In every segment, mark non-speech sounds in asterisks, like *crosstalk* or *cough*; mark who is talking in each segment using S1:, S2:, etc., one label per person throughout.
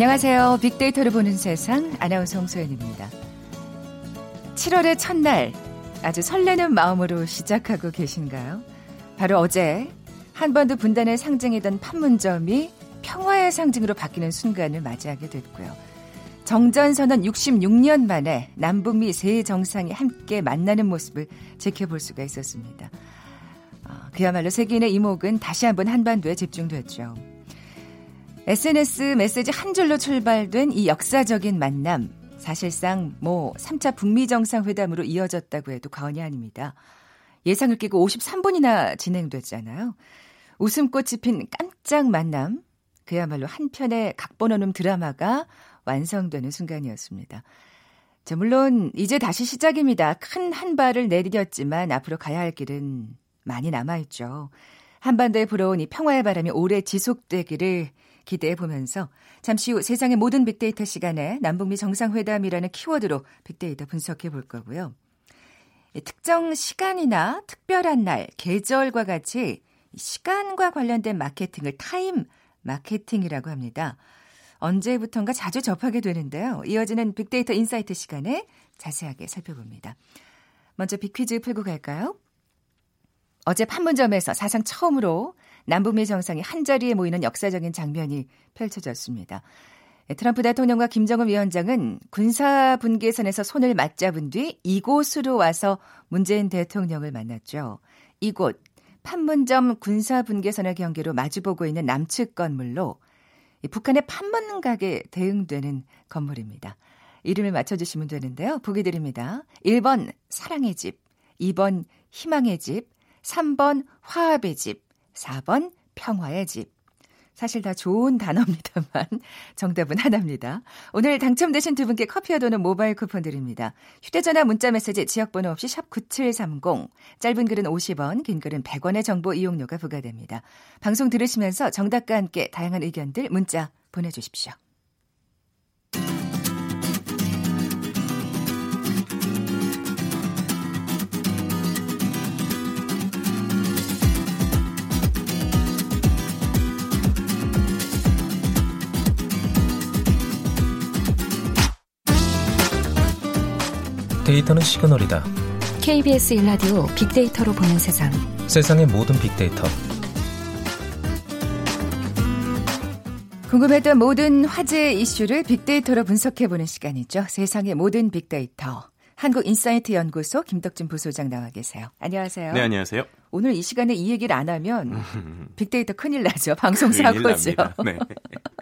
S1: 안녕하세요. 빅데이터를 보는 세상 아나운서 홍소연입니다. 7월의 첫날 아주 설레는 마음으로 시작하고 계신가요? 바로 어제 한번도 분단의 상징이던 판문점이 평화의 상징으로 바뀌는 순간을 맞이하게 됐고요. 정전선언 66년 만에 남북미 세 정상이 함께 만나는 모습을 지켜볼 수가 있었습니다. 아, 그야말로 세계인의 이목은 다시 한번 한반도에 집중됐죠. SNS 메시지 한 줄로 출발된 이 역사적인 만남, 사실상 뭐 3차 북미 정상회담으로 이어졌다고 해도 과언이 아닙니다. 예상을 끼고 53분이나 진행됐잖아요. 웃음꽃이 핀 깜짝 만남, 그야말로 한 편의 각본 없는 드라마가 완성되는 순간이었습니다. 자, 물론 이제 다시 시작입니다. 큰 한 발을 내디뎠지만 앞으로 가야 할 길은 많이 남아있죠. 한반도에 불어온 이 평화의 바람이 오래 지속되기를 기대해 보면서 잠시 후 세상의 모든 빅데이터 시간에 남북미 정상회담이라는 키워드로 빅데이터 분석해 볼 거고요. 특정 시간이나 특별한 날, 계절과 같이 시간과 관련된 마케팅을 타임 마케팅이라고 합니다. 언제부턴가 자주 접하게 되는데요. 이어지는 빅데이터 insight 시간에 자세하게 살펴봅니다. 먼저 빅퀴즈 풀고 갈까요? 어제 판문점에서 사상 처음으로 남북미 정상이 한자리에 모이는 역사적인 장면이 펼쳐졌습니다. 트럼프 대통령과 김정은 위원장은 군사 분계선에서 손을 맞잡은 뒤 이곳으로 와서 문재인 대통령을 만났죠. 이곳 판문점 군사 분계선의 경계로 마주보고 있는 남측 건물로 북한의 판문각에 대응되는 건물입니다. 이름을 맞춰주시면 되는데요. 보기 드립니다. 1번 사랑의 집, 2번 희망의 집, 3번 화합의 집, 4번 평화의 집. 사실 다 좋은 단어입니다만 *laughs* 정답은 하나입니다. 오늘 당첨되신 두 분께 커피와 도는 모바일 쿠폰 드립니다. 휴대전화 문자메시지 지역번호 없이 샵 9730 짧은 글은 50원 긴 글은 100원의 정보 이용료가 부과됩니다. 방송 들으시면서 정답과 함께 다양한 의견들 문자 보내주십시오.
S2: 데이터는 시그널이다.
S3: KBS 일라디오 빅데이터로 보는 세상.
S2: 세상의 모든 빅데이터.
S1: 궁금했던 모든 화제 이슈를 빅데이터로 분석해보는 시간이죠. 세상의 모든 빅데이터. 한국인사이트 연구소 김덕진 부소장 나와 계세요. 안녕하세요.
S4: 네, 안녕하세요.
S1: 오늘 이 시간에 이 얘기를 안 하면 *laughs* 빅데이터 큰일 나죠. 방송 사고죠. 네.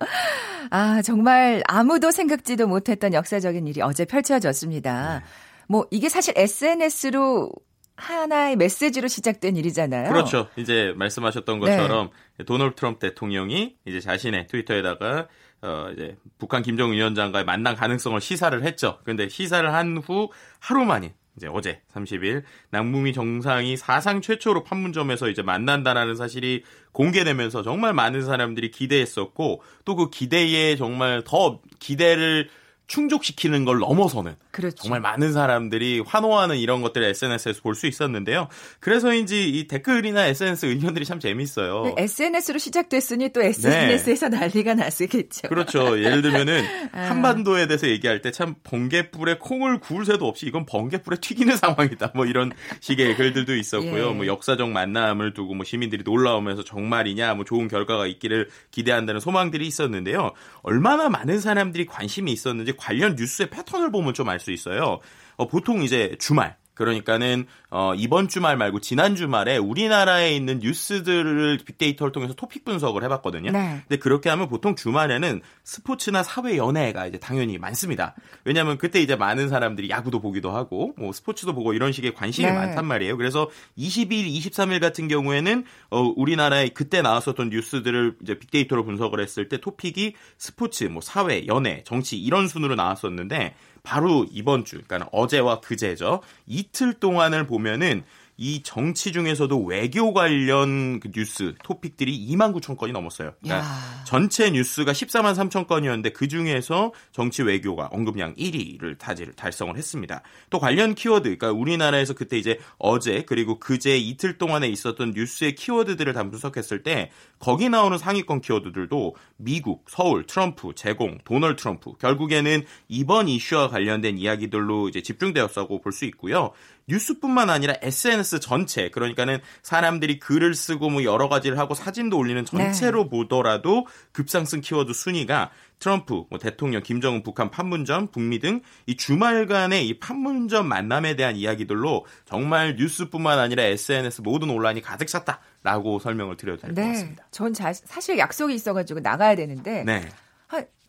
S1: *laughs* 아, 정말 아무도 생각지도 못했던 역사적인 일이 어제 펼쳐졌습니다. 네. 뭐 이게 사실 SNS로 하나의 메시지로 시작된 일이잖아요.
S4: 그렇죠. 이제 말씀하셨던 것처럼 네. 도널드 트럼프 대통령이 이제 자신의 트위터에다가 어 이제 북한 김정은 위원장과의 만난 가능성을 시사를 했죠. 그런데 시사를 한 후 하루 만에 이제 어제 30일 남북미 정상이 사상 최초로 판문점에서 이제 만난다라는 사실이 공개되면서 정말 많은 사람들이 기대했었고 또 그 기대에 정말 더 기대를 충족시키는 걸 넘어서는 그렇죠. 정말 많은 사람들이 환호하는 이런 것들을 SNS에서 볼 수 있었는데요. 그래서인지 이 댓글이나 SNS 의견들이 참 재밌어요.
S1: SNS로 시작됐으니 또 SNS에서 네. 난리가 났겠죠.
S4: 그렇죠. 예를 들면은 *laughs* 아. 한반도에 대해서 얘기할 때 참 번개불에 콩을 구울 새도 없이 이건 번개불에 튀기는 *laughs* 상황이다. 뭐 이런 식의 글들도 있었고요. 예. 뭐 역사적 만남을 두고 뭐 시민들이 놀라우면서 정말이냐, 뭐 좋은 결과가 있기를 기대한다는 소망들이 있었는데요. 얼마나 많은 사람들이 관심이 있었는지 관련 뉴스의 패턴을 보면 좀 알 수 있어요. 어, 보통 이제 주말 그러니까는 어 이번 주말 말고 지난 주말에 우리나라에 있는 뉴스들을 빅데이터를 통해서 토픽 분석을 해봤거든요. 네. 근데 그렇게 하면 보통 주말에는 스포츠나 사회 연예가 이제 당연히 많습니다. 왜냐하면 그때 이제 많은 사람들이 야구도 보기도 하고 뭐 스포츠도 보고 이런 식의 관심이 네. 많단 말이에요. 그래서 20일, 23일 같은 경우에는 어 우리나라에 그때 나왔었던 뉴스들을 이제 빅데이터로 분석을 했을 때 토픽이 스포츠, 뭐 사회, 연예, 정치 이런 순으로 나왔었는데 바로 이번 주, 그러니까 어제와 그제죠. 이틀 동안을 보면은 이 정치 중에서도 외교 관련 그 뉴스 토픽들이 2만 9천 건이 넘었어요. 그러니까 전체 뉴스가 14만 3천 건이었는데 그 중에서 정치 외교가 언급량 1위를 다지를 달성을 했습니다. 또 관련 키워드, 그러니까 우리나라에서 그때 이제 어제 그리고 그제 이틀 동안에 있었던 뉴스의 키워드들을 다 분석했을 때 거기 나오는 상위권 키워드들도 미국, 서울, 트럼프, 제공, 도널드 트럼프 결국에는 이번 이슈와 관련된 이야기들로 이제 집중되었다고 볼 수 있고요. 뉴스뿐만 아니라 SNS 전체 그러니까는 사람들이 글을 쓰고 뭐 여러 가지를 하고 사진도 올리는 전체로 네. 보더라도 급상승 키워드 순위가 트럼프, 뭐 대통령, 김정은 북한 판문점, 북미 등 이 주말간의 이 판문점 만남에 대한 이야기들로 정말 뉴스뿐만 아니라 SNS 모든 온라인이 가득 찼다라고 설명을 드려도 될것 네. 같습니다.
S1: 전 자, 사실 약속이 있어가지고 나가야 되는데 네.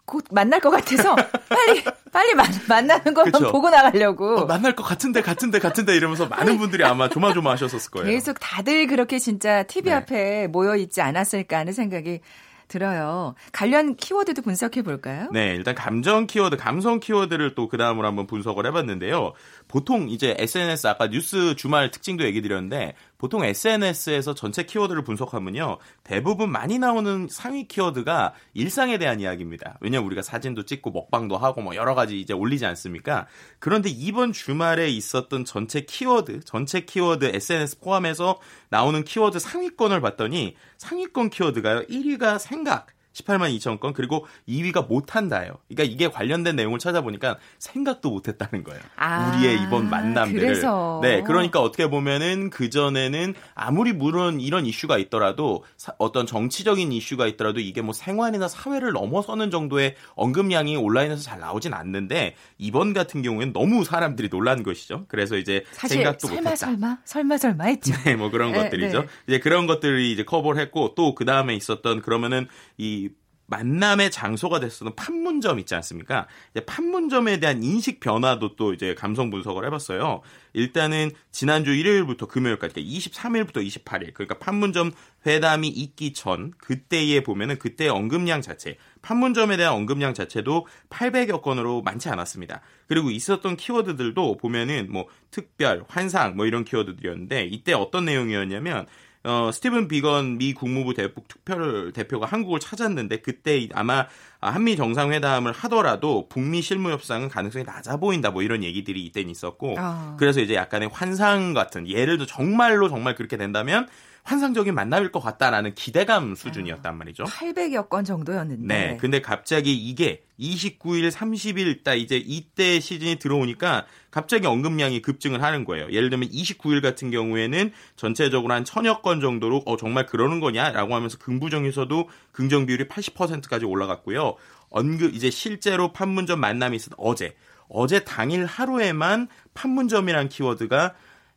S1: 곧 만날 것 같아서 빨리 빨리 만, 만나는 거 보고 나가려고.
S4: 어, 만날 것 같은데 같은데 같은데 이러면서 많은 분들이 아마 조마조마하셨을 거예요.
S1: 계속 다들 그렇게 진짜 TV 네. 앞에 모여 있지 않았을까 하는 생각이 들어요. 관련 키워드도 분석해 볼까요?
S4: 네, 일단 감정 키워드, 감성 키워드를 또 그 다음으로 한번 분석을 해봤는데요. 보통 이제 SNS 아까 뉴스 주말 특징도 얘기 드렸는데 보통 SNS에서 전체 키워드를 분석하면요. 대부분 많이 나오는 상위 키워드가 일상에 대한 이야기입니다. 왜냐면 우리가 사진도 찍고 먹방도 하고 뭐 여러 가지 이제 올리지 않습니까? 그런데 이번 주말에 있었던 전체 키워드, 전체 키워드 SNS 포함해서 나오는 키워드 상위권을 봤더니 상위권 키워드가요. 1위가 생각, 18만 2천 건 그리고 2위가 못한다요. 그러니까 이게 관련된 내용을 찾아보니까 생각도 못했다는 거예요. 아, 우리의 이번 만남들을. 그래서. 네, 그러니까 어떻게 보면은 그 전에는 아무리 물론 이런 이슈가 있더라도 사, 어떤 정치적인 이슈가 있더라도 이게 뭐 생활이나 사회를 넘어서는 정도의 언급량이 온라인에서 잘 나오진 않는데 이번 같은 경우에는 너무 사람들이 놀란 것이죠. 그래서 이제 생각도 설마, 못했다.
S1: 설마 설마 설마 했죠.
S4: 네, 뭐 그런 네, 것들이죠. 네. 이제 그런 것들이 이제 커버를 했고 또 그 다음에 있었던 그러면은 이 만남의 장소가 됐었던 판문점 있지 않습니까? 이제 판문점에 대한 인식 변화도 또 이제 감성 분석을 해봤어요. 일단은 지난주 일요일부터 금요일까지, 그러니까 23일부터 28일, 그러니까 판문점 회담이 있기 전 그때에 보면은 그때 언급량 자체, 판문점에 대한 언급량 자체도 800여 건으로 많지 않았습니다. 그리고 있었던 키워드들도 보면은 뭐 특별, 환상 뭐 이런 키워드들이었는데 이때 어떤 내용이었냐면 어, 스티븐 비건 미 국무부 대북 특별 대표가 한국을 찾았는데 그때 아마 한미 정상회담을 하더라도 북미 실무 협상은 가능성이 낮아 보인다 뭐 이런 얘기들이 이때는 있었고 어. 그래서 이제 약간의 환상 같은 예를 들어 정말로 정말 그렇게 된다면 환상적인 만남일 것 같다라는 기대감 수준이었단 말이죠.
S1: 800여 건 정도였는데.
S4: 네. 근데 갑자기 이게 29일, 30일 딱 이제 이때 시즌이 들어오니까 갑자기 언급량이 급증을 하는 거예요. 예를 들면 29일 같은 경우에는 전체적으로 한 천여 건 정도로 어 정말 그러는 거냐라고 하면서 긍부정에서도 긍정 비율이 80%까지 올라갔고요. 언급 이제 실제로 판문점 만남이 있었 어제 어제 당일 하루에만 판문점이란 키워드가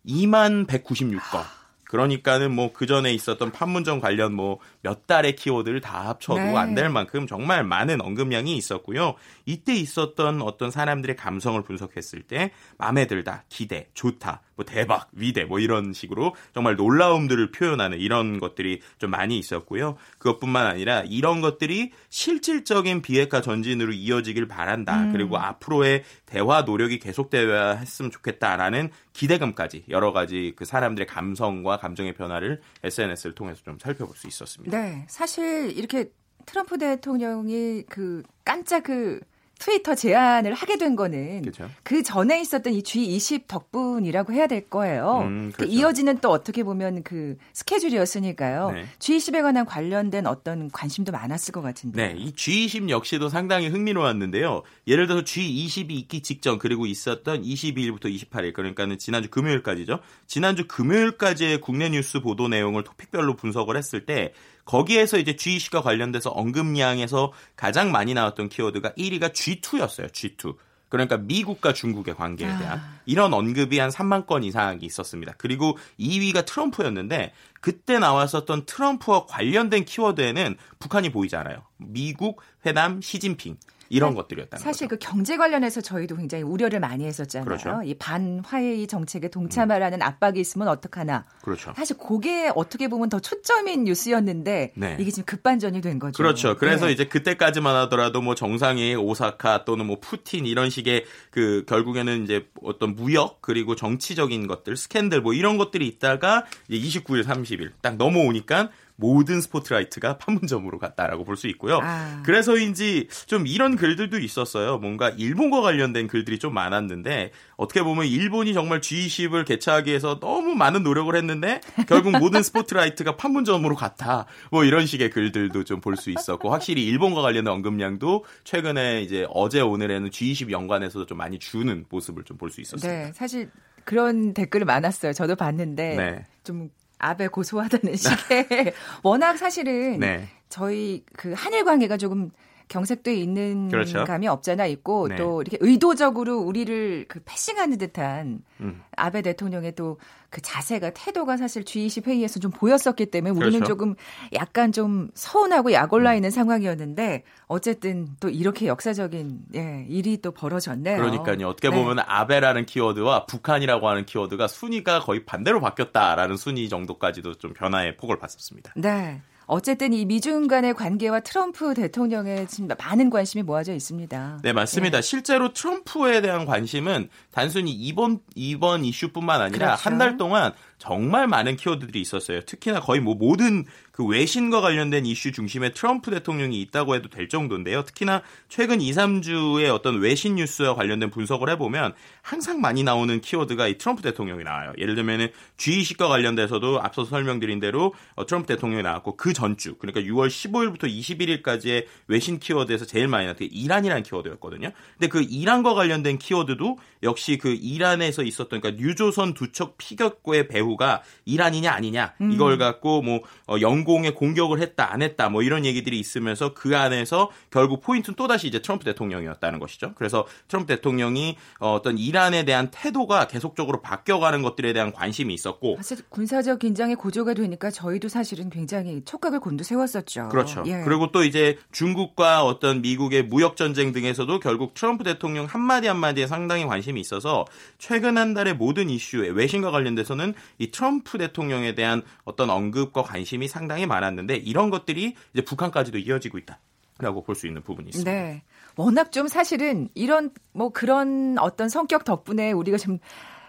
S4: 2만 196건. 그러니까는 뭐 그 전에 있었던 판문점 관련 뭐 몇 달의 키워드를 다 합쳐도 네. 안될 만큼 정말 많은 언급량이 있었고요. 이때 있었던 어떤 사람들의 감성을 분석했을 때 마음에 들다, 기대, 좋다, 뭐 대박, 위대 뭐 이런 식으로 정말 놀라움들을 표현하는 이런 것들이 좀 많이 있었고요. 그것뿐만 아니라 이런 것들이 실질적인 비핵화 전진으로 이어지길 바란다. 음. 그리고 앞으로의 대화 노력이 계속되어야 했으면 좋겠다라는 기대감까지 여러 가지 그 사람들의 감성과 감정의 변화를 SNS를 통해서 좀 살펴볼 수 있었습니다.
S1: 네. 사실 이렇게 트럼프 대통령이 그 깜짝 그 트위터 제안을 하게 된 거는 그렇죠. 그 전에 있었던 이 G20 덕분이라고 해야 될 거예요. 음, 그렇죠. 이어지는 또 어떻게 보면 그 스케줄이었으니까요. 네. G20에 관한 관련된 어떤 관심도 많았을 것 같은데.
S4: 네, 이 G20 역시도 상당히 흥미로웠는데요. 예를 들어서 G20이 있기 직전 그리고 있었던 22일부터 28일 그러니까는 지난주 금요일까지죠. 지난주 금요일까지의 국내 뉴스 보도 내용을 토픽별로 분석을 했을 때 거기에서 이제 G20과 관련돼서 언급량에서 가장 많이 나왔던 키워드가 1위가 G2였어요. G2. 그러니까 미국과 중국의 관계에 대한 아. 이런 언급이 한 3만 건 이상이 있었습니다. 그리고 2위가 트럼프였는데 그때 나왔었던 트럼프와 관련된 키워드에는 북한이 보이지 않아요. 미국 회담 시진핑. 이런 것들이었다는
S1: 사실
S4: 거죠.
S1: 그 경제 관련해서 저희도 굉장히 우려를 많이 했었잖아요.
S4: 그렇죠.
S1: 이 반화해의 정책에 동참하라는 음. 압박이 있으면 어떡하나.
S4: 그렇죠.
S1: 사실 그게 어떻게 보면 더 초점인 뉴스였는데 네. 이게 지금 급반전이 된 거죠.
S4: 그렇죠. 그래서 네. 이제 그때까지만 하더라도 뭐 정상이 오사카 또는 뭐 푸틴 이런 식의 그 결국에는 이제 어떤 무역 그리고 정치적인 것들 스캔들 뭐 이런 것들이 있다가 이제 29일 30일 딱 넘어오니까 모든 스포트라이트가 *laughs* 판문점으로 갔다라고 볼 수 있고요. 아. 그래서인지 좀 이런 글들도 있었어요. 뭔가 일본과 관련된 글들이 좀 많았는데 어떻게 보면 일본이 정말 G20을 개최하기 위해서 너무 많은 노력을 했는데 결국 모든 스포트라이트가 판문점으로 갔다. 뭐 이런 식의 글들도 좀 볼 수 있었고 확실히 일본과 관련된 언급량도 최근에 이제 어제 오늘에는 G20 연관에서도 좀 많이 주는 모습을 좀 볼 수 있었습니다.
S1: 네, 사실 그런 댓글을 많았어요. 저도 봤는데 네. 좀 아베 고소하다는 식의 *laughs* 워낙 사실은 네. 저희 그 한일 관계가 조금 경색돼 있는 그렇죠. 감이 없잖아 있고 네. 또 이렇게 의도적으로 우리를 그 패싱하는 듯한 음. 아베 대통령의 또 그 자세가 태도가 사실 G20 회의에서 좀 보였었기 때문에 우리는 그렇죠. 조금 약간 좀 서운하고 약올라 음. 있는 음. 상황이었는데 어쨌든 또 이렇게 역사적인 예, 일이 또 벌어졌네요.
S4: 그러니까요. 어떻게 네. 보면 아베라는 키워드와 북한이라고 하는 키워드가 순위가 거의 반대로 바뀌었다라는 순위 정도까지도 좀 변화의 폭을 봤었습니다.
S1: 네. 어쨌든 이 미중 간의 관계와 트럼프 대통령의 지금 많은 관심이 모아져 있습니다.
S4: 네, 맞습니다. 네. 실제로 트럼프에 대한 관심은 단순히 이번 이번 이슈뿐만 아니라 그렇죠. 한달 동안 정말 많은 키워드들이 있었어요. 특히나 거의 뭐 모든 그 외신과 관련된 이슈 중심에 트럼프 대통령이 있다고 해도 될 정도인데요. 특히나 최근 2, 3주의 어떤 외신 뉴스와 관련된 분석을 해보면 항상 많이 나오는 키워드가 이 트럼프 대통령이 나와요. 예를 들면은 G20과 관련돼서도 앞서 설명드린 대로 어, 트럼프 대통령이 나왔고 그 전주 그러니까 6월 15일부터 21일까지의 외신 키워드에서 제일 많이 나왔던 게 이란이라는 키워드였거든요. 근데 그 이란과 관련된 키워드도 역시 그 이란에서 있었던 그러니까 뉴조선 두 척 피격고의 배후 가 이란이냐 아니냐 음. 이걸 갖고 뭐 어, 영공에 공격을 했다 안 했다 뭐 이런 얘기들이 있으면서 그 안에서 결국 포인트는 또 다시 이제 트럼프 대통령이었다는 것이죠. 그래서 트럼프 대통령이 어, 어떤 이란에 대한 태도가 계속적으로 바뀌어가는 것들에 대한 관심이 있었고
S1: 사실 군사적 긴장이 고조가 되니까 저희도 사실은 굉장히 촉각을 곤두세웠었죠.
S4: 그렇죠. 예. 그리고 또 이제 중국과 어떤 미국의 무역 전쟁 등에서도 결국 트럼프 대통령 한마디 한마디에 상당히 관심이 있어서 최근 한 달의 모든 이슈에 외신과 관련돼서는 이 트럼프 대통령에 대한 어떤 언급과 관심이 상당히 많았는데 이런 것들이 이제 북한까지도 이어지고 있다. 라고 볼 수 있는 부분이 있습니다.
S1: 네. 워낙 좀 사실은 이런 뭐 그런 어떤 성격 덕분에 우리가 좀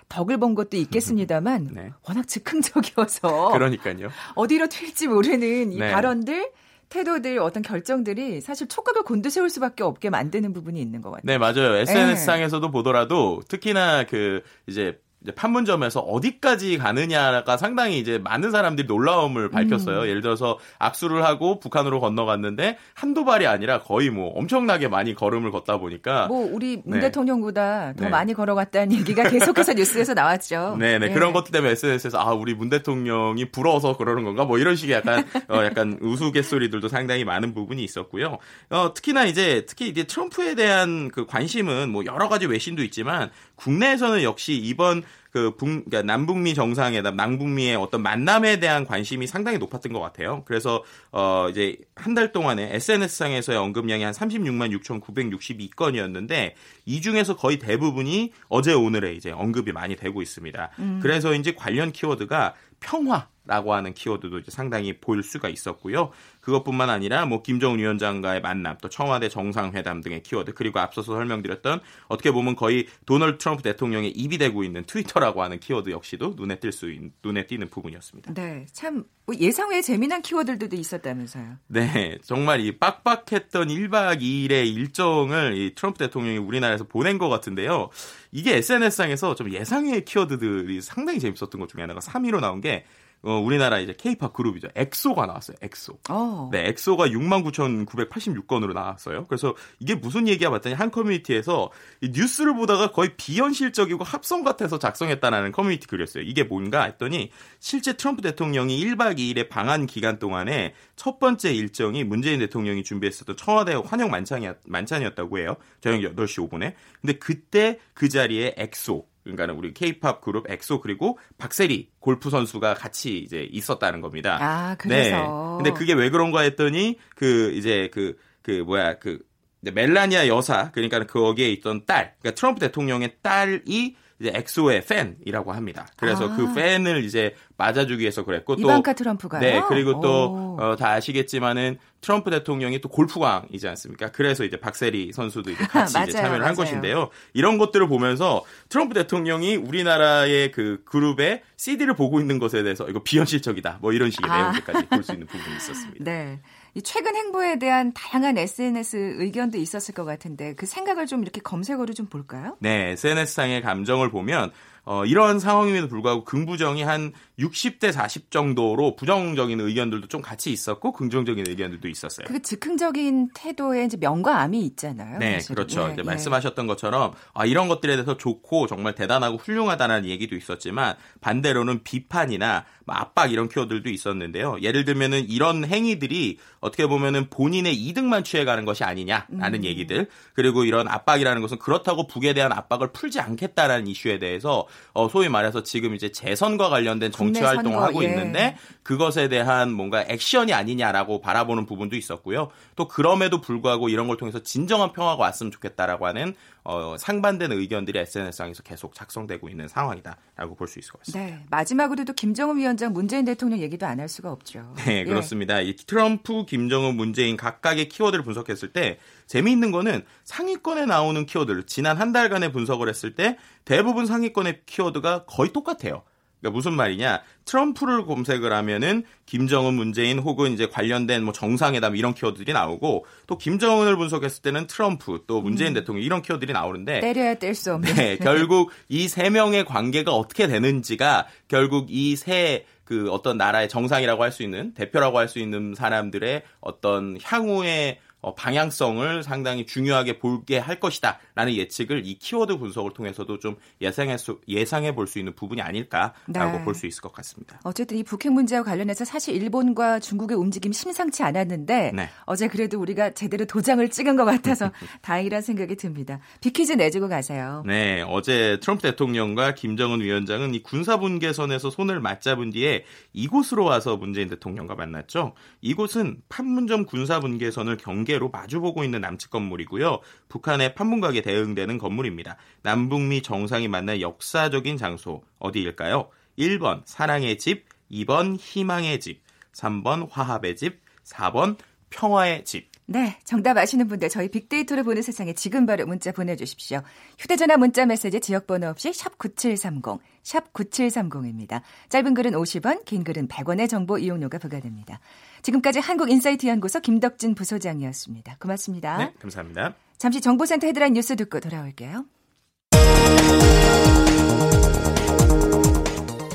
S1: 덕을 본 것도 있겠습니다만 *laughs* 네. 워낙 즉흥적이어서
S4: 그러니까요.
S1: 어디로 튈지 모르는 이 네. 발언들 태도들 어떤 결정들이 사실 촉각을 곤두세울 수밖에 없게 만드는 부분이 있는 것 같아요.
S4: 네, 맞아요. SNS상에서도 네. 보더라도 특히나 그 이제 이제 판문점에서 어디까지 가느냐가 상당히 이제 많은 사람들이 놀라움을 밝혔어요. 음. 예를 들어서 악수를 하고 북한으로 건너갔는데 한두 발이 아니라 거의 뭐 엄청나게 많이 걸음을 걷다 보니까
S1: 뭐 우리 문 네. 대통령보다 더 네. 많이 걸어갔다는 얘기가 계속해서 뉴스에서 나왔죠. *laughs*
S4: 네, 네. 그런 것들 때문에 SNS에서 아, 우리 문 대통령이 부러워서 그러는 건가? 뭐 이런 식의 약간 어 약간 우스갯소리들도 상당히 많은 부분이 있었고요. 어 특히나 이제 특히 이제 트럼프에 대한 그 관심은 뭐 여러 가지 외신도 있지만 국내에서는 역시 이번 그 북, 그러니까 남북미 정상회담, 남북미의 어떤 만남에 대한 관심이 상당히 높았던 것 같아요. 그래서 어 이제 한 달 동안에 SNS상에서의 언급량이 한 36만 6,962건이었는데 이 중에서 거의 대부분이 어제 오늘에 이제 언급이 많이 되고 있습니다. 음. 그래서 이제 관련 키워드가 평화 라고 하는 키워드도 이제 상당히 보일 수가 있었고요. 그것뿐만 아니라 뭐 김정은 위원장과의 만남, 또 청와대 정상회담 등의 키워드, 그리고 앞서서 설명드렸던 어떻게 보면 거의 도널드 트럼프 대통령의 입이 되고 있는 트위터라고 하는 키워드 역시도 눈에 띌 수 눈에 띄는 부분이었습니다.
S1: 네, 참뭐 예상 외의 재미난 키워드들도 있었다면서요.
S4: 네, 정말 이 빡빡했던 1박 2일의 일정을 이 트럼프 대통령이 우리나라에서 보낸 것 같은데요. 이게 SNS상에서 좀 예상외의 키워드들이 상당히 재밌었던 것 중에 하나가 3위로 나온 게 어, 우리나라 이제 케이팝 그룹이죠. 엑소가 나왔어요. 엑소. 어. 네, 엑소가 69,986건으로 나왔어요. 그래서 이게 무슨 얘기야 봤더니 한 커뮤니티에서 이 뉴스를 보다가 거의 비현실적이고 합성 같아서 작성했다라는 커뮤니티 글이었어요. 이게 뭔가 했더니 실제 트럼프 대통령이 1박 2일의 방한 기간 동안에 첫 번째 일정이 문재인 대통령이 준비했었던 청와대 환영 만찬이, 만찬이었다고 해요. 저녁 8시 5분에. 근데 그때 그 자리에 엑소 그러니까는 우리 케이팝 그룹 엑소 그리고 박세리 골프 선수가 같이 이제 있었다는 겁니다.
S1: 아, 그래서.
S4: 네. 근데 그게 왜 그런가 했더니 그 이제 그그 그 뭐야 그 멜라니아 여사 그러니까 거기에 있던 딸, 그러니까 트럼프 대통령의 딸이 이제 엑소의 팬이라고 합니다. 그래서 그 아. 그 팬을 이제 맞아주기 위해서 그랬고
S1: 또 이방카 트럼프가요.
S4: 네, 그리고 또다 어, 아시겠지만은 트럼프 대통령이 또 골프광이지 않습니까? 그래서 이제 박세리 선수도 이제 *laughs* 같이 맞아요, 이제 참여를 맞아요. 한 것인데요. 이런 것들을 보면서 트럼프 대통령이 우리나라의 그 그룹의 CD를 보고 있는 것에 대해서 이거 비현실적이다. 뭐 이런 식의 아. 내용들까지 볼 수 있는 부분이 있었습니다. *laughs*
S1: 네. 이 최근 행보에 대한 다양한 SNS 의견도 있었을 것 같은데 그 생각을 좀 이렇게 검색어로 좀 볼까요?
S4: 네, SNS상의 감정을 보면 어, 이런 상황임에도 불구하고 긍부정이 한 60대 40 정도로 부정적인 의견들도 좀 같이 있었고 긍정적인 의견들도 있었어요.
S1: 그 즉흥적인 태도에 이제 명과 암이 있잖아요.
S4: 네, 사실은. 그렇죠. 예, 이제 예. 말씀하셨던 것처럼 아, 이런 것들에 대해서 좋고 정말 대단하고 훌륭하다는 얘기도 있었지만 반대로는 비판이나 뭐 압박 이런 키워드들도 있었는데요. 예를 들면은 이런 행위들이 어떻게 보면은 본인의 이득만 취해가는 것이 아니냐라는 음. 얘기들 그리고 이런 압박이라는 것은 그렇다고 북에 대한 압박을 풀지 않겠다라는 이슈에 대해서 어, 소위 말해서 지금 이제 재선과 관련된 정치 활동을 선거, 하고 예. 있는데 그것에 대한 뭔가 액션이 아니냐라고 바라보는 부분도 있었고요. 또 그럼에도 불구하고 이런 걸 통해서 진정한 평화가 왔으면 좋겠다라고 하는 어, 상반된 의견들이 SNS상에서 계속 작성되고 있는 상황이다라고 볼 수 있을 것 같습니다.
S1: 네, 마지막으로도 김정은 위원장, 문재인 대통령 얘기도 안 할 수가 없죠. *laughs*
S4: 네, 예. 그렇습니다. 예. 이 트럼프, 김정은, 문재인 각각의 키워드를 분석했을 때 재미있는 거는 상위권에 나오는 키워드를 지난 한 달간의 분석을 했을 때 대부분 상위권의 키워드가 거의 똑같아요. 그러니까 무슨 말이냐? 트럼프를 검색을 하면은 김정은, 문재인 혹은 이제 관련된 뭐 정상회담 이런 키워드들이 나오고 또 김정은을 분석했을 때는 트럼프 또 문재인 음. 대통령 이런 키워드들이 나오는데
S1: 때려야 뗄 수 없는.
S4: 네, 결국 이 세 명의 관계가 어떻게 되는지가 결국 이세 그 어떤 나라의 정상이라고 할 수 있는 대표라고 할 수 있는 사람들의 어떤 향후의 어, 방향성을 상당히 중요하게 볼게 할 것이다라는 예측을 이 키워드 분석을 통해서도 좀 예상해 예상해 볼 수 있는 부분이 아닐까라고 네. 볼수 있을 것 같습니다.
S1: 어쨌든 이 북핵 문제와 관련해서 사실 일본과 중국의 움직임 심상치 않았는데 네. 어제 그래도 우리가 제대로 도장을 찍은 것 같아서 *laughs* 다행이라는 생각이 듭니다. 빅퀴즈 내주고 가세요.
S4: 네, 어제 트럼프 대통령과 김정은 위원장은 이 군사 분계선에서 손을 맞잡은 뒤에 이곳으로 와서 문재인 대통령과 만났죠. 이곳은 판문점 군사 분계선을 경계 경계로 마주보고 있는 남측 건물이고요. 북한의 판문각에 대응되는 건물입니다. 남북미 정상이 만난 역사적인 장소 어디일까요? 1번 사랑의 집, 2번 희망의 집, 3번 화합의 집, 4번 평화의 집.
S1: 네, 정답 아시는 분들 저희 빅데이터를 보는 세상에 지금 바로 문자 보내주십시오. 휴대전화 문자 메시지 지역번호 없이 샵 9730, 샵 9730입니다. 짧은 글은 50원, 긴 글은 100원의 정보 이용료가 부과됩니다. 지금까지 한국인사이트 연구소 김덕진 부소장이었습니다. 고맙습니다.
S4: 네, 감사합니다.
S1: 잠시 정보센터 헤드라인 뉴스 듣고 돌아올게요.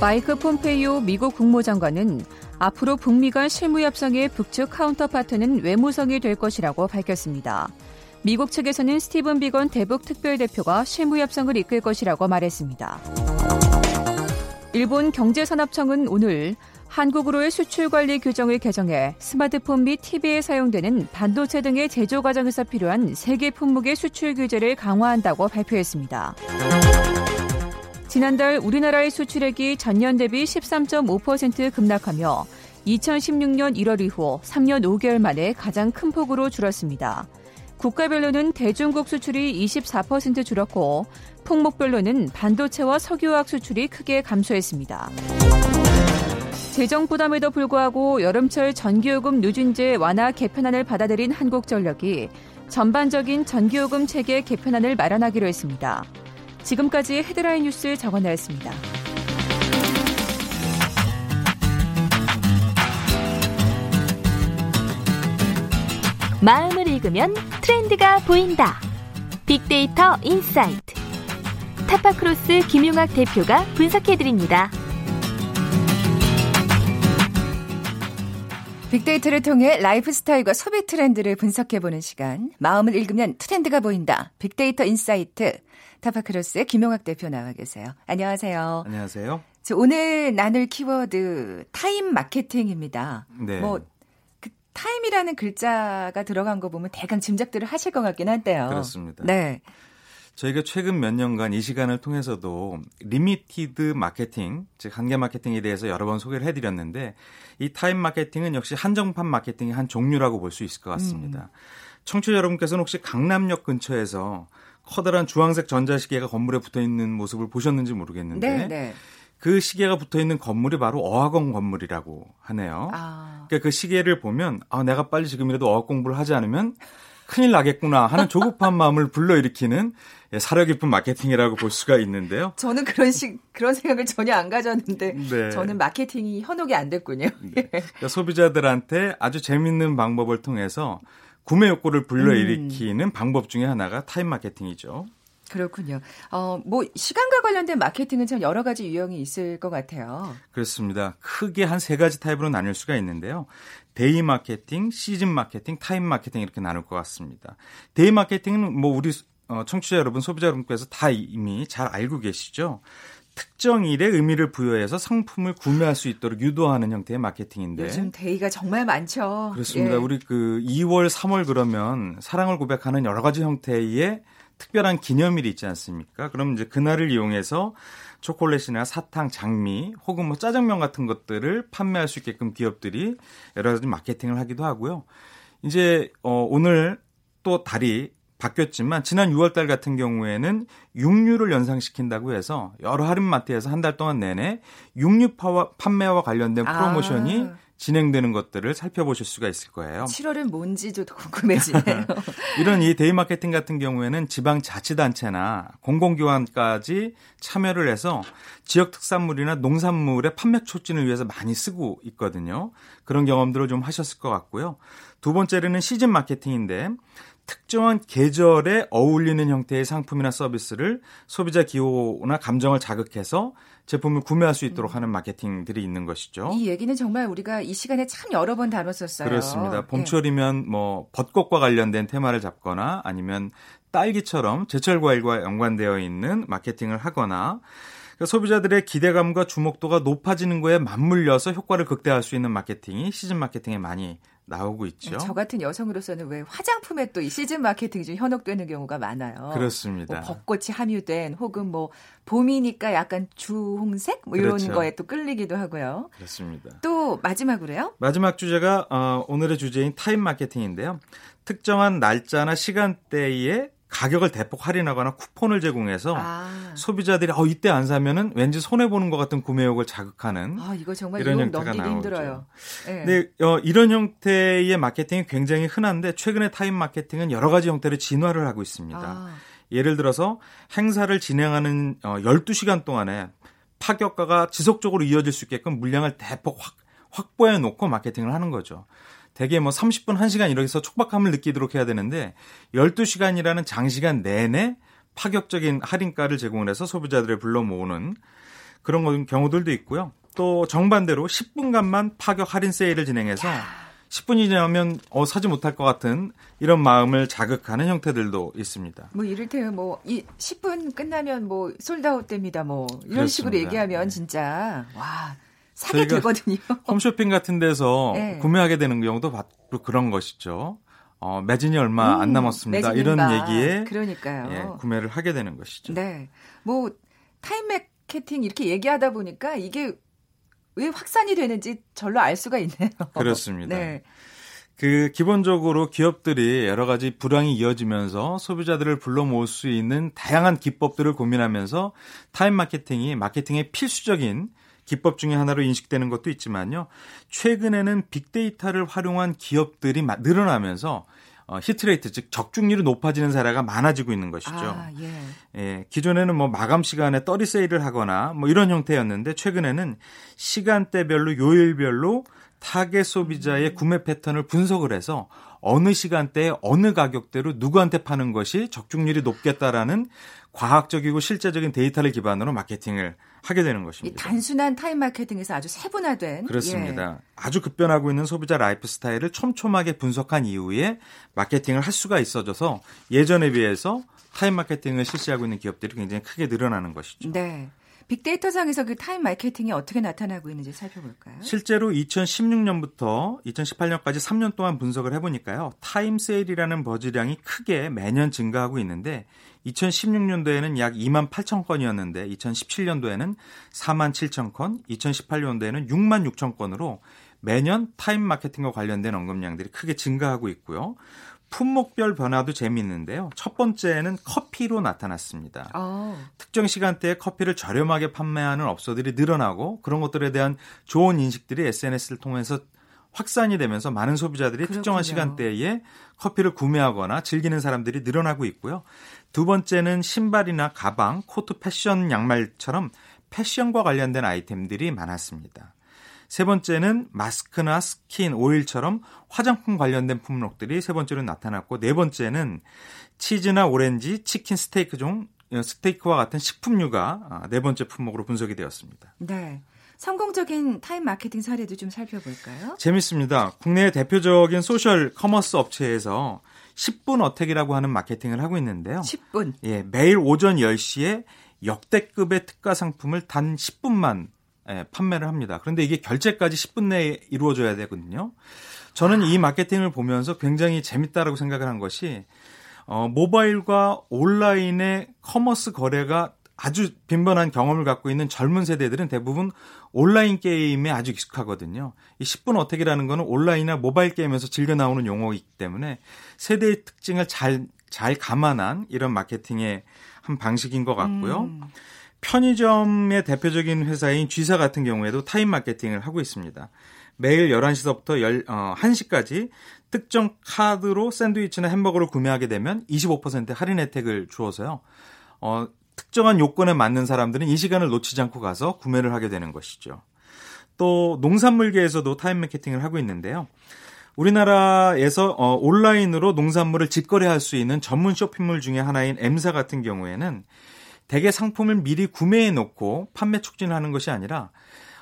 S5: 마이크 폼페이오 미국 국무장관은 앞으로 북미 간 실무 협상의 북측 카운터파트는 외무성이 될 것이라고 밝혔습니다. 미국 측에서는 스티븐 비건 대북 특별대표가 실무 협상을 이끌 것이라고 말했습니다. 일본 경제산업청은 오늘 한국으로의 수출 관리 규정을 개정해 스마트폰 및 TV에 사용되는 반도체 등의 제조 과정에서 필요한 세계 품목의 수출 규제를 강화한다고 발표했습니다. 지난달 우리나라의 수출액이 전년 대비 13.5% 급락하며 2016년 1월 이후 3년 5개월 만에 가장 큰 폭으로 줄었습니다. 국가별로는 대중국 수출이 24% 줄었고 품목별로는 반도체와 석유화학 수출이 크게 감소했습니다. 재정 부담에도 불구하고 여름철 전기요금 누진제 완화 개편안을 받아들인 한국전력이 전반적인 전기요금 체계 개편안을 마련하기로 했습니다. 지금까지 헤드라인 뉴스 정원나였습니다.
S3: 마음을 읽으면 트렌드가 보인다. 빅데이터 insight. 타파크로스 김용학 대표가 분석해드립니다.
S1: 빅데이터를 통해 라이프 스타일과 소비 트렌드를 분석해보는 시간. 마음을 읽으면 트렌드가 보인다. 빅데이터 insight. 타파크로스의 김용학 대표 나와 계세요. 안녕하세요.
S6: 안녕하세요.
S1: 오늘 나눌 키워드 타임 마케팅입니다. 네. 뭐, 그 타임이라는 글자가 들어간 거 보면 대강 짐작들을 하실 것 같긴 한데요.
S6: 그렇습니다.
S1: 네.
S6: 저희가 최근 몇 년간 이 시간을 통해서도 limited 마케팅, 즉 한계 마케팅에 대해서 여러 번 소개를 해드렸는데 이 타임 마케팅은 역시 한정판 마케팅의 한 종류라고 볼 수 있을 것 같습니다. 음. 청취자 여러분께서는 혹시 강남역 근처에서 커다란 주황색 전자시계가 건물에 붙어 있는 모습을 보셨는지 모르겠는데
S1: 네, 네.
S6: 그 시계가 붙어 있는 건물이 바로 어학원 건물이라고 하네요.
S1: 아.
S6: 그러니까 그 시계를 보면 아 내가 빨리 지금이라도 어학 공부를 하지 않으면 큰일 나겠구나 하는 조급한 *laughs* 마음을 불러일으키는 예, 사려 깊은 마케팅이라고 볼 수가 있는데요.
S1: 저는 그런 식 그런 생각을 전혀 안 가졌는데
S6: 네.
S1: 저는 마케팅이 현혹이 안 됐군요.
S6: 네. 그러니까 소비자들한테 아주 재밌는 방법을 통해서 구매 욕구를 불러일으키는
S1: 음.
S6: 방법 중에 하나가 타임 마케팅이죠.
S1: 그렇군요. 어, 뭐 시간과 관련된 마케팅은 참 여러 가지 유형이 있을 것 같아요.
S6: 그렇습니다. 크게 한 세 가지 타입으로 나눌 수가 있는데요. 데이 마케팅, 시즌 마케팅, 타임 마케팅 이렇게 나눌 것 같습니다. 데이 마케팅은 뭐 우리 어, 청취자 여러분, 소비자 여러분께서 다 이미 잘 알고 계시죠. 특정 일에 의미를 부여해서 상품을 구매할 수 있도록 유도하는 형태의 마케팅인데
S1: 요즘 데이가 정말 많죠.
S6: 그렇습니다.
S1: 예.
S6: 우리 그 2월, 3월 그러면 사랑을 고백하는 여러 가지 형태의 특별한 기념일이 있지 않습니까? 그럼 이제 그날을 이용해서 초콜릿이나 사탕, 장미 혹은 뭐 짜장면 같은 것들을 판매할 수 있게끔 기업들이 여러 가지 마케팅을 하기도 하고요. 이제 어 오늘 또 달이 바뀌었지만 지난 6월 달 같은 경우에는 육류를 연상시킨다고 해서 여러 할인마트에서 한 달 동안 내내 육류 파와, 판매와 관련된
S1: 아.
S6: 프로모션이 진행되는 것들을 살펴보실 수가 있을 거예요.
S1: 7월은 뭔지도 궁금해지네요. *laughs*
S6: 이런 이 데이 마케팅 같은 경우에는 지방 자치단체나 공공기관까지 참여를 해서 지역 특산물이나 농산물의 판매 촉진을 위해서 많이 쓰고 있거든요. 그런 경험들을 좀 하셨을 것 같고요. 두 번째로는 시즌 마케팅인데 특정한 계절에 어울리는 형태의 상품이나 서비스를 소비자 기호나 감정을 자극해서 제품을 구매할 수 있도록 하는 마케팅들이 있는 것이죠.
S1: 이 얘기는 정말 우리가 이 시간에 참 여러 번 다뤘었어요.
S6: 그렇습니다.
S1: 예.
S6: 봄철이면 뭐 벚꽃과 관련된 테마를 잡거나 아니면 딸기처럼 제철 과일과 연관되어 있는 마케팅을 하거나 그러니까 소비자들의 기대감과 주목도가 높아지는 거에 맞물려서 효과를 극대화할 수 있는 마케팅이 시즌 마케팅에 많이 나오고 있죠.
S1: 네, 저 같은 여성으로서는 왜 화장품에 또 이 시즌 마케팅이 좀 현혹되는 경우가 많아요.
S6: 그렇습니다.
S1: 뭐 벚꽃이 함유된 혹은 뭐 봄이니까 약간 주홍색 뭐 이런
S6: 그렇죠.
S1: 거에 또 끌리기도 하고요.
S6: 그렇습니다.
S1: 또 마지막으로요.
S6: 마지막 주제가 어, 오늘의 주제인 타임 마케팅인데요. 특정한 날짜나 시간대에 가격을 대폭 할인하거나 쿠폰을 제공해서
S1: 아,
S6: 소비자들이 어 이때 안 사면은 왠지 손해 보는 것 같은 구매욕을 자극하는
S1: 아 이거 정말
S6: 이런 형태가 나오죠.
S1: 힘들어요. 예.
S6: 근데 어, 이런 형태의 마케팅이 굉장히 흔한데 최근에 타임 마케팅은 여러 가지 형태로 진화를 하고 있습니다.
S1: 아,
S6: 예를 들어서 행사를 진행하는 어, 12시간 동안에 파격가가 지속적으로 이어질 수 있게끔 물량을 대폭 확, 확보해 놓고 마케팅을 하는 거죠. 대개 뭐 30분, 1시간 이렇게 해서 촉박함을 느끼도록 해야 되는데 12시간이라는 장시간 내내 파격적인 할인가를 제공을 해서 소비자들을 불러 모으는 그런 경우들도 있고요. 또 정반대로 10분간만 파격 할인 세일을 진행해서 10분이 지나면 어 사지 못할 것 같은 이런 마음을 자극하는 형태들도 있습니다.
S1: 뭐 이를테면 뭐이 10분 끝나면 뭐 솔드아웃 됩니다. 뭐 이런 식으로
S6: 그렇습니다.
S1: 얘기하면
S6: 네.
S1: 진짜 와 사게 되거든요. *laughs*
S6: 홈쇼핑 같은 데서
S1: 네.
S6: 구매하게 되는 경우도 바로 그런 것이죠. 어, 매진이 얼마 안
S1: 음,
S6: 남았습니다. 이런
S1: 매진인가.
S6: 얘기에
S1: 그러니까요.
S6: 예, 구매를 하게 되는 것이죠.
S1: 네. 뭐 타임 마케팅 이렇게 얘기하다 보니까 이게 왜 확산이 되는지 절로 알 수가 있네요. *laughs*
S6: 그렇습니다.
S1: 네.
S6: 그 기본적으로 기업들이 여러 가지 불황이 이어지면서 소비자들을 불러 모을 수 있는 다양한 기법들을 고민하면서 타임 마케팅이 마케팅의 필수적인 기법 중에 하나로 인식되는 것도 있지만요. 최근에는 빅데이터를 활용한 기업들이 마- 늘어나면서 어, hit rate 즉 적중률이 높아지는 사례가 많아지고 있는 것이죠.
S1: 아, 예.
S6: 예, 기존에는 뭐 마감 시간에 떨이 세일을 하거나 뭐 이런 형태였는데 최근에는 시간대별로 요일별로 타겟 소비자의 구매 패턴을 분석을 해서 어느 시간대에 어느 가격대로 누구한테 파는 것이 적중률이 높겠다라는 과학적이고 실제적인 데이터를 기반으로 마케팅을 하게 되는
S1: 이
S6: 것입니다.
S1: 단순한 타임 마케팅에서 아주 세분화된
S6: 그렇습니다. 아주 급변하고 있는 소비자 라이프 스타일을 촘촘하게 분석한 이후에 마케팅을 할 수가 있어져서 예전에 비해서 타임 마케팅을 실시하고 있는 기업들이 굉장히 크게 늘어나는 것이죠.
S1: 예. 네. 빅데이터 상에서 그 타임 마케팅이 어떻게 나타나고 있는지 살펴볼까요?
S6: 실제로 2016년부터 2018년까지 3년 동안 분석을 해보니까요. 타임 세일이라는 buzz량이 크게 매년 증가하고 있는데 2016년도에는 약 2만 8천 건이었는데 2017년도에는 4만 7천 건, 2018년도에는 6만 6천 건으로 매년 타임 마케팅과 관련된 언급량들이 크게 증가하고 있고요. 품목별 변화도 재미있는데요. 첫 번째는 커피로 나타났습니다. 어. 특정 시간대에 커피를 저렴하게 판매하는 업소들이 늘어나고 그런 것들에 대한 좋은 인식들이 SNS를 통해서 확산이 되면서 많은 소비자들이 그렇군요. 특정한 시간대에 커피를 구매하거나 즐기는 사람들이 늘어나고 있고요. 두 번째는 신발이나 가방, 코트, 패션, 양말처럼 패션과 관련된 아이템들이 많았습니다. 세 번째는 마스크나 스킨, 오일처럼 화장품 관련된 품목들이 세 번째로 나타났고 네 번째는 치즈나 오렌지, 치킨, 스테이크 종 스테이크와 같은 식품류가 아, 네 번째 품목으로 분석이 되었습니다.
S1: 네. 성공적인 타임 마케팅 사례도 좀 살펴볼까요?
S6: 재밌습니다. 국내 대표적인 소셜 커머스 업체에서 10분 attack이라고 하는 마케팅을 하고 있는데요.
S1: 10분.
S6: 예, 매일 오전 10시에 역대급의 특가 상품을 단 10분만 예, 판매를 합니다. 그런데 이게 결제까지 10분 내에 이루어져야 되거든요. 저는 이 마케팅을 보면서 굉장히 재밌다라고 생각을 한 것이 어, 모바일과 온라인의 commerce 거래가 아주 빈번한 경험을 갖고 있는 젊은 세대들은 대부분 온라인 게임에 아주 익숙하거든요. 이 10분 attack이라는 거는 온라인이나 모바일 게임에서 즐겨 나오는 용어이기 때문에 세대의 특징을 잘, 잘 감안한 이런 마케팅의 한 방식인 것 같고요. 음. 편의점의 대표적인 회사인 G사 같은 경우에도 타임 마케팅을 하고 있습니다. 매일 11시부터 10, 어, 1시까지 특정 카드로 샌드위치나 햄버거를 구매하게 되면 25% 할인 혜택을 주어서요. 어, 특정한 요건에 맞는 사람들은 이 시간을 놓치지 않고 가서 구매를 하게 되는 것이죠. 또 농산물계에서도 타임 마케팅을 하고 있는데요. 우리나라에서 어, 온라인으로 농산물을 직거래할 수 있는 전문 쇼핑몰 중에 하나인 M사 같은 경우에는 대개 상품을 미리 구매해 놓고 판매 촉진하는 것이 아니라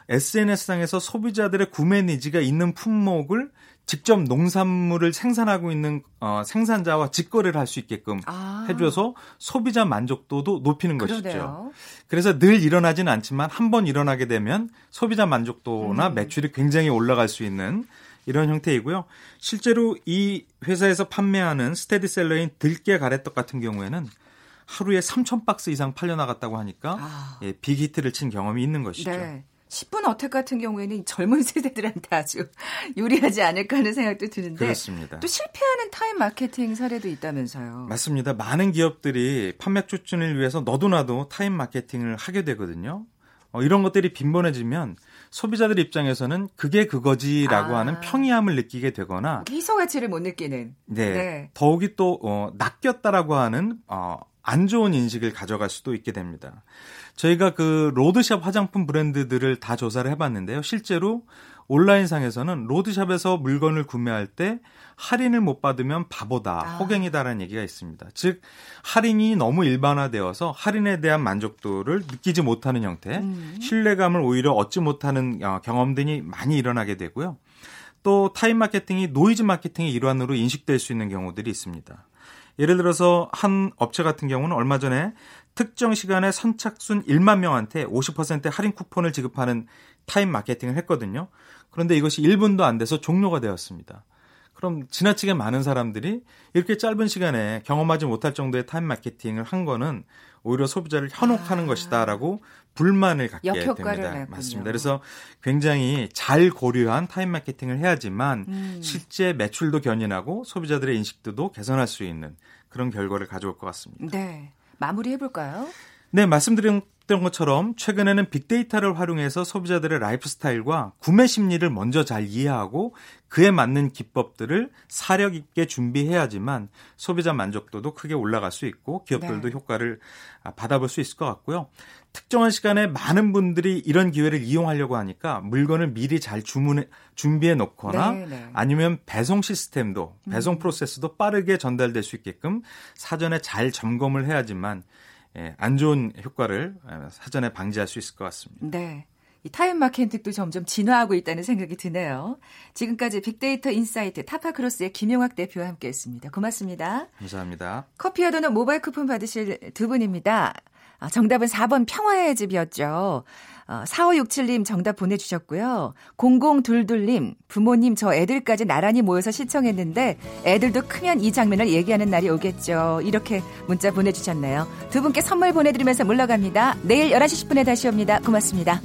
S6: SNS상에서 소비자들의 구매 니즈가 있는 품목을 직접 농산물을 생산하고 있는 어, 생산자와 직거래를 할 수 있게끔 아. 해줘서 소비자 만족도도 높이는 그러네요. 것이죠. 그래서 늘 일어나지는 않지만 한 번 일어나게 되면 소비자 만족도나 음. 매출이 굉장히 올라갈 수 있는 이런 형태이고요. 실제로 이 회사에서 판매하는 스테디셀러인 들깨 가래떡 같은 경우에는 하루에 3천 박스 이상 팔려나갔다고 하니까 아. 예, 빅히트를 친 경험이 있는 것이죠. 네.
S1: 10분 attack 같은 경우에는 젊은 *laughs* 세대들한테 아주 유리하지 않을까 하는 생각도 드는데
S6: 그렇습니다.
S1: 또 실패하는 타임 마케팅 사례도 있다면서요.
S6: 맞습니다. 많은 기업들이 판매 추진을 위해서 너도나도 타임 마케팅을 하게 되거든요. 어, 이런 것들이 빈번해지면 소비자들 입장에서는 그게 그거지라고 아. 하는 평이함을 느끼게 되거나
S1: 희소 가치를 못 느끼는.
S6: 네. 네. 더욱이 또 어, 낚였다라고 하는 어, 안 좋은 인식을 가져갈 수도 있게 됩니다. 저희가 그 로드샵 화장품 브랜드들을 다 조사를 해봤는데요. 실제로 온라인상에서는 로드샵에서 물건을 구매할 때 할인을 못 받으면 바보다, 아. 호갱이다라는 얘기가 있습니다. 즉 할인이 너무 일반화되어서 할인에 대한 만족도를 느끼지 못하는 형태, 음. 신뢰감을 오히려 얻지 못하는 어, 경험들이 많이 일어나게 되고요. 또 타임 마케팅이 노이즈 마케팅의 일환으로 인식될 수 있는 경우들이 있습니다. 예를 들어서 한 업체 같은 경우는 얼마 전에 특정 시간에 선착순 1만 명한테 50% 할인 쿠폰을 지급하는 타임 마케팅을 했거든요. 그런데 이것이 1분도 안 돼서 종료가 되었습니다. 그럼 지나치게 많은 사람들이 이렇게 짧은 시간에 경험하지 못할 정도의 타임 마케팅을 한 거는 오히려 소비자를 현혹하는 아. 것이다라고 불만을 갖게 됩니다.
S1: 냈군요.
S6: 맞습니다. 그래서 굉장히 잘 고려한 타임 마케팅을 해야지만 음. 실제 매출도 견인하고 소비자들의 인식도도 개선할 수 있는 그런 결과를 가져올 것 같습니다.
S1: 네. 마무리해 볼까요?
S6: 네, 말씀드렸던 것처럼 최근에는 빅데이터를 활용해서 소비자들의 라이프 스타일과 구매 심리를 먼저 잘 이해하고 그에 맞는 기법들을 사력 있게 준비해야지만 소비자 만족도도 크게 올라갈 수 있고 기업들도 네. 효과를 받아볼 수 있을 것 같고요. 특정한 시간에 많은 분들이 이런 기회를 이용하려고 하니까 물건을 미리 잘 주문해 준비해 놓거나 네, 네. 아니면 배송 시스템도 배송 음. 프로세스도 빠르게 전달될 수 있게끔 사전에 잘 점검을 해야지만 예, 안 좋은 효과를 예, 사전에 방지할 수 있을 것 같습니다.
S1: 네. 이 타임 마케팅도 점점 진화하고 있다는 생각이 드네요. 지금까지 빅데이터 인사이트 타파크로스의 김용학 대표와 함께했습니다. 고맙습니다.
S6: 감사합니다.
S1: 커피와 도넛 모바일 쿠폰 받으실 두 분입니다. 아, 정답은 4번 평화의 집이었죠. 4567님 어, 정답 보내주셨고요. 0022님, 부모님 저 애들까지 나란히 모여서 시청했는데 애들도 크면 이 장면을 얘기하는 날이 오겠죠. 이렇게 문자 보내주셨네요. 두 분께 선물 보내드리면서 물러갑니다. 내일 11시 10분에 다시 옵니다. 고맙습니다.